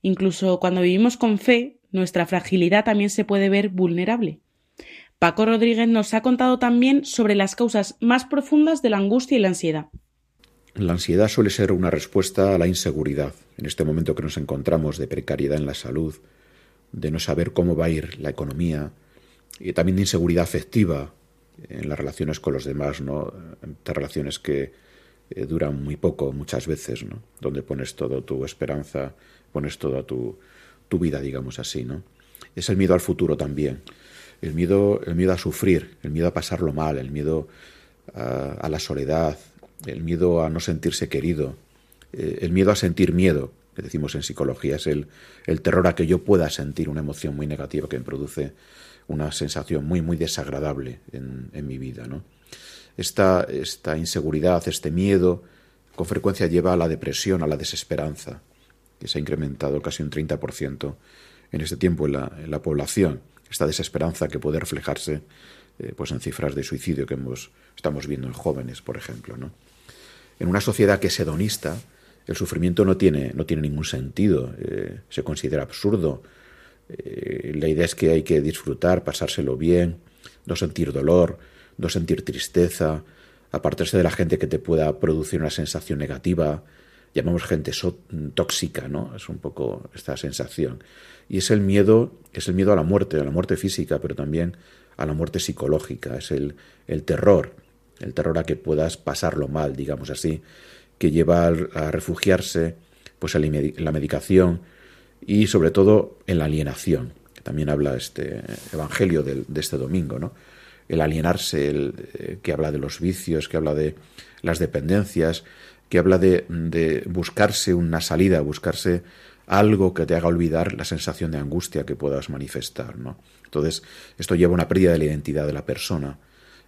Incluso cuando vivimos con fe, nuestra fragilidad también se puede ver vulnerable. Paco Rodríguez nos ha contado también sobre las causas más profundas de la angustia y la ansiedad. La ansiedad suele ser una respuesta a la inseguridad, en este momento que nos encontramos de precariedad en la salud, de no saber cómo va a ir la economía, y también de inseguridad afectiva en las relaciones con los demás, ¿no? De relaciones que eh, duran muy poco muchas veces, ¿no? Donde pones toda tu esperanza, pones toda tu, tu vida, digamos así, ¿no? Es el miedo al futuro también, el miedo, el miedo a sufrir, el miedo a pasarlo mal, el miedo a, la soledad, el miedo a no sentirse querido, eh, el miedo a sentir miedo, que decimos en psicología, es el, el terror a que yo pueda sentir una emoción muy negativa que me produce una sensación muy, muy desagradable en, mi vida. ¿no? Esta, esta inseguridad, este miedo, con frecuencia lleva a la depresión, a la desesperanza, que se ha incrementado casi un 30% en este tiempo en la, en la población. Esta desesperanza que puede reflejarse eh, pues en cifras de suicidio que hemos, estamos viendo en jóvenes, por ejemplo. ¿no? En una sociedad que es hedonista, el sufrimiento no tiene, no tiene ningún sentido, eh, se considera absurdo. Eh, la idea es que hay que disfrutar, pasárselo bien, no sentir dolor, no sentir tristeza, apartarse de la gente que te pueda producir una sensación negativa. Llamamos gente tóxica, ¿no? Es un poco esta sensación. Y es el miedo, es el miedo a la muerte, a la muerte física, pero también a la muerte psicológica, es el, el terror, el terror a que puedas pasarlo mal, digamos así, que lleva a refugiarse pues en la medicación y sobre todo en la alienación, que también habla este evangelio de, este domingo, ¿no? El alienarse, el, eh, que habla de los vicios, que habla de las dependencias, que habla de, de buscarse una salida, buscarse algo que te haga olvidar la sensación de angustia que puedas manifestar, ¿no? Entonces, esto lleva a una pérdida de la identidad de la persona,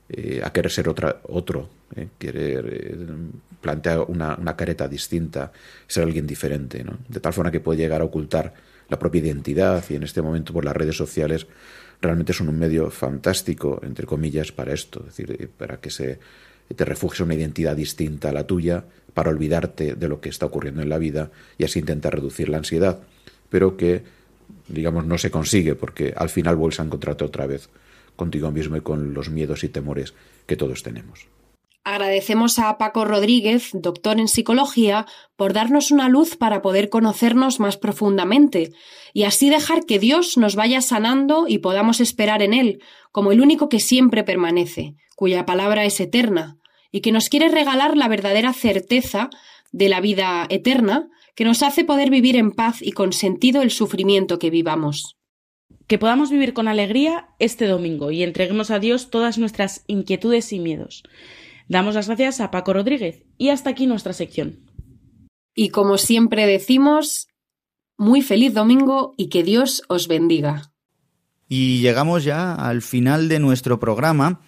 eh, a querer ser otra, otro, eh, querer eh, plantear una, careta distinta, ser alguien diferente, ¿no? De tal forma que puede llegar a ocultar la propia identidad y en este momento por las redes sociales realmente son un medio fantástico, entre comillas, para esto, es decir, para que se te refugies una identidad distinta a la tuya, para olvidarte de lo que está ocurriendo en la vida y así intentar reducir la ansiedad, pero que digamos, no se consigue porque al final vuelves a encontrarte otra vez contigo mismo y con los miedos y temores que todos tenemos. Agradecemos a Paco Rodríguez, doctor en psicología, por darnos una luz para poder conocernos más profundamente y así dejar que Dios nos vaya sanando y podamos esperar en Él, como el único que siempre permanece, cuya palabra es eterna, y que nos quiere regalar la verdadera certeza de la vida eterna, que nos hace poder vivir en paz y con sentido el sufrimiento que vivamos. Que podamos vivir con alegría este domingo y entreguemos a Dios todas nuestras inquietudes y miedos. Damos las gracias a Paco Rodríguez y hasta aquí nuestra sección. Y como siempre decimos, muy feliz domingo y que Dios os bendiga. Y llegamos ya al final de nuestro programa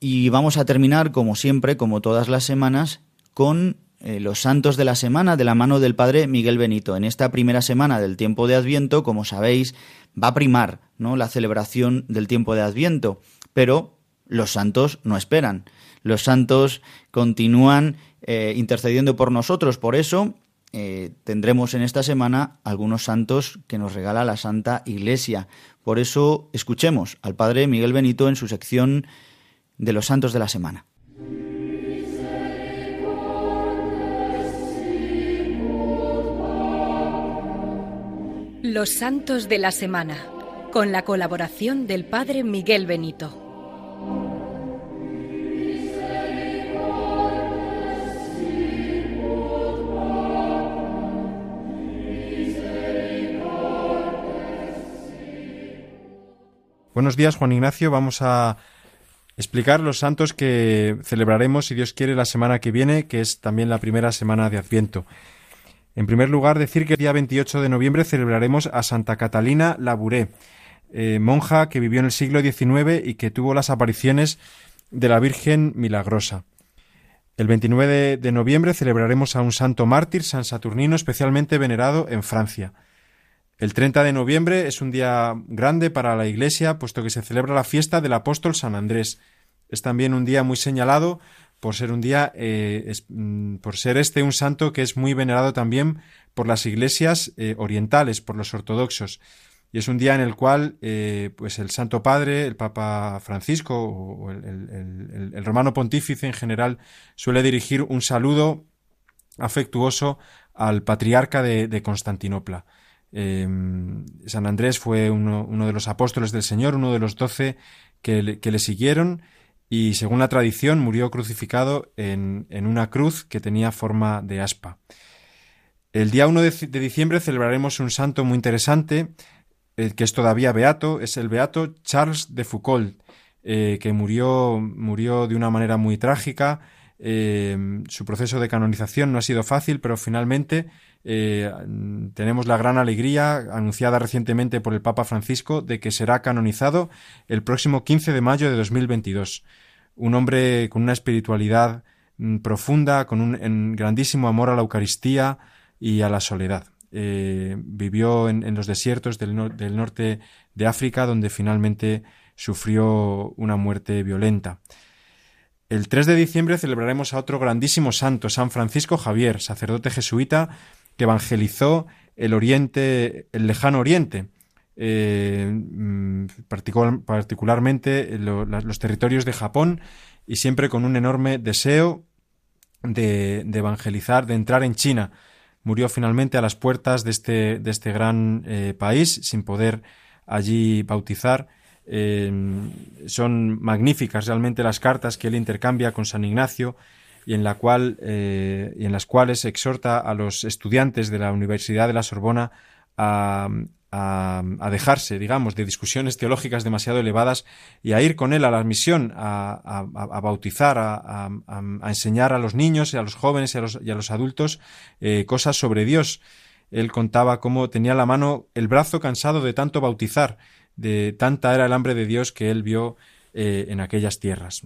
y vamos a terminar, como siempre, como todas las semanas, con eh, los santos de la semana de la mano del padre Miguel Benito. En esta primera semana del tiempo de Adviento, como sabéis, va a primar ¿no? la celebración del tiempo de Adviento, pero los santos no esperan. Los santos continúan eh, intercediendo por nosotros. Por eso eh, tendremos en esta semana algunos santos que nos regala la Santa Iglesia. Por eso escuchemos al padre Miguel Benito en su sección de los santos de la semana. Los Santos de la Semana, con la colaboración del Padre Miguel Benito. Buenos días, Juan Ignacio. Vamos a explicar los santos que celebraremos, si Dios quiere, la semana que viene, que es también la primera semana de Adviento. En primer lugar, decir que el día 28 de noviembre celebraremos a Santa Catalina Labouré, eh, monja que vivió en el siglo XIX y que tuvo las apariciones de la Virgen Milagrosa. El 29 de, noviembre celebraremos a un santo mártir, San Saturnino, especialmente venerado en Francia. El 30 de noviembre es un día grande para la Iglesia, puesto que se celebra la fiesta del apóstol San Andrés. Es también un día muy señalado por ser un día, eh, mm, por ser este un santo que es muy venerado también por las iglesias eh, orientales, por los ortodoxos. Y es un día en el cual, eh, pues el Santo Padre, el Papa Francisco o el, Romano Pontífice en general suele dirigir un saludo afectuoso al patriarca de, Constantinopla. San Andrés fue uno, de los apóstoles del Señor, uno de los doce que le siguieron y según la tradición murió crucificado en, una cruz que tenía forma de aspa. El día 1 de, diciembre celebraremos un santo muy interesante, que es todavía beato, es el beato Charles de Foucault, eh, que murió, murió de una manera muy trágica. Eh, su proceso de canonización no ha sido fácil, pero finalmente tenemos la gran alegría, anunciada recientemente por el Papa Francisco, de que será canonizado el próximo 15 de mayo de 2022 un hombre con una espiritualidad mm, profunda, con un grandísimo amor a la Eucaristía y a la soledad. Eh, vivió en, los desiertos del, norte de África, donde finalmente sufrió una muerte violenta. El 3 de diciembre celebraremos a otro grandísimo santo, San Francisco Javier, sacerdote jesuita que evangelizó el Oriente, el lejano Oriente, eh, mm, particularmente los territorios de Japón y siempre con un enorme deseo de, evangelizar, de entrar en China. Murió finalmente a las puertas de este, de este gran eh, país sin poder allí bautizar Em, son magníficas realmente las cartas que él intercambia con San Ignacio y en, la cual, eh, y en las cuales exhorta a los estudiantes de la Universidad de la Sorbona a, dejarse, digamos, de discusiones teológicas demasiado elevadas y a ir con él a la misión, a, bautizar, a, enseñar a los niños y a los jóvenes y a los, y a los adultos eh, cosas sobre Dios. Él contaba cómo tenía la mano, el brazo cansado de tanto bautizar de tanta era el hambre de Dios que él vio eh, en aquellas tierras.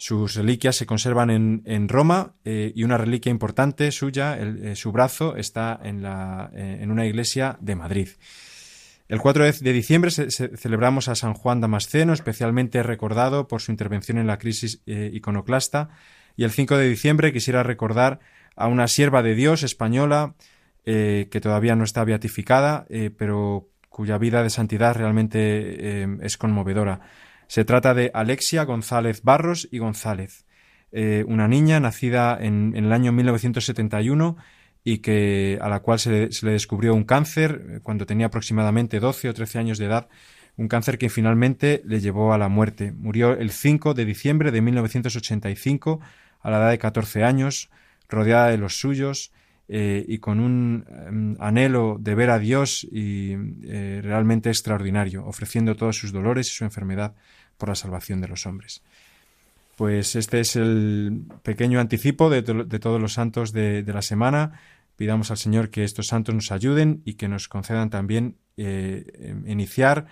Sus reliquias se conservan en, Roma eh, y una reliquia importante suya, su brazo, está en, la, en, una iglesia de Madrid. El 4 de diciembre celebramos a San Juan Damasceno, especialmente recordado por su intervención en la crisis iconoclasta. Y el 5 de diciembre quisiera recordar a una sierva de Dios española que todavía no está beatificada, pero cuya vida de santidad realmente eh, es conmovedora. Se trata de Alexia González Barros y González, eh, una niña nacida en, el año 1971 y que, a la cual se, le descubrió un cáncer eh, cuando tenía aproximadamente 12 o 13 años de edad, un cáncer que finalmente le llevó a la muerte. Murió el 5 de diciembre de 1985 a la edad de 14 años, rodeada de los suyos, eh, y con un em, anhelo de ver a Dios y eh, realmente extraordinario, ofreciendo todos sus dolores y su enfermedad por la salvación de los hombres. Pues este es el pequeño anticipo de, todos los santos de, la semana. Pidamos al Señor que estos santos nos ayuden y que nos concedan también eh, em, iniciar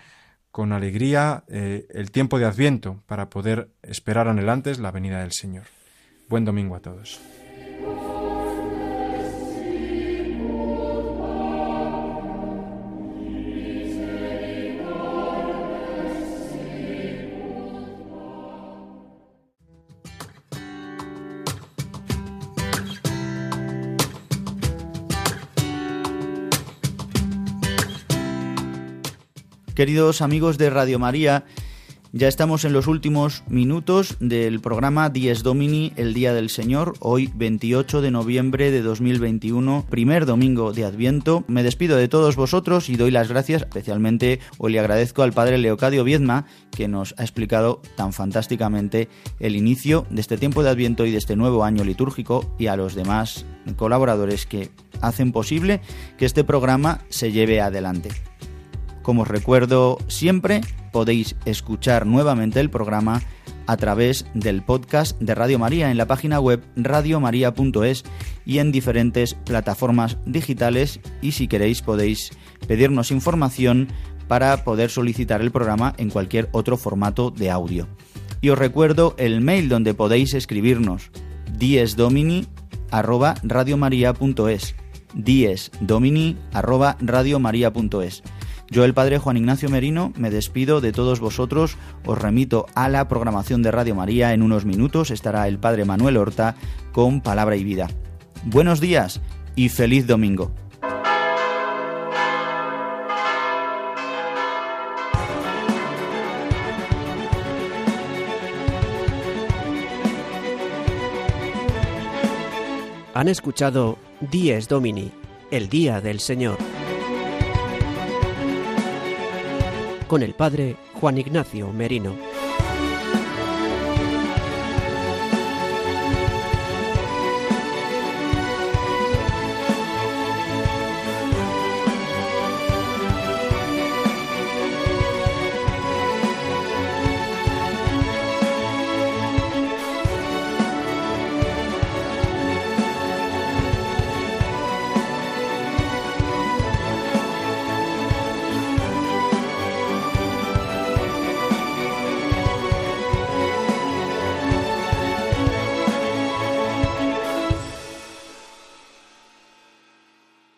con alegría el tiempo de Adviento para poder esperar anhelantes la venida del Señor. Buen domingo a todos. Queridos amigos de Radio María, ya estamos en los últimos minutos del programa Dies Domini, el Día del Señor, hoy 28 de noviembre de 2021, primer domingo de Adviento. Me despido de todos vosotros y doy las gracias, especialmente hoy le agradezco al padre Leocadio Viedma, que nos ha explicado tan fantásticamente el inicio de este tiempo de Adviento y de este nuevo año litúrgico y a los demás colaboradores que hacen posible que este programa se lleve adelante. Como os recuerdo siempre, podéis escuchar nuevamente el programa a través del podcast de Radio María en la página web radiomaria.es y en diferentes plataformas digitales y si queréis podéis pedirnos información para poder solicitar el programa en cualquier otro formato de audio. Y os recuerdo el mail donde podéis escribirnos diesdomini@radiomaria.es diesdomini@radiomaria.es yo, el padre Juan Ignacio Merino, me despido de todos vosotros, os remito a la programación de Radio María. En unos minutos estará el padre Manuel Horta con Palabra y Vida. Buenos días y feliz domingo. Han escuchado Dies Domini, el Día del Señor. Con el padre Juan Ignacio Merino.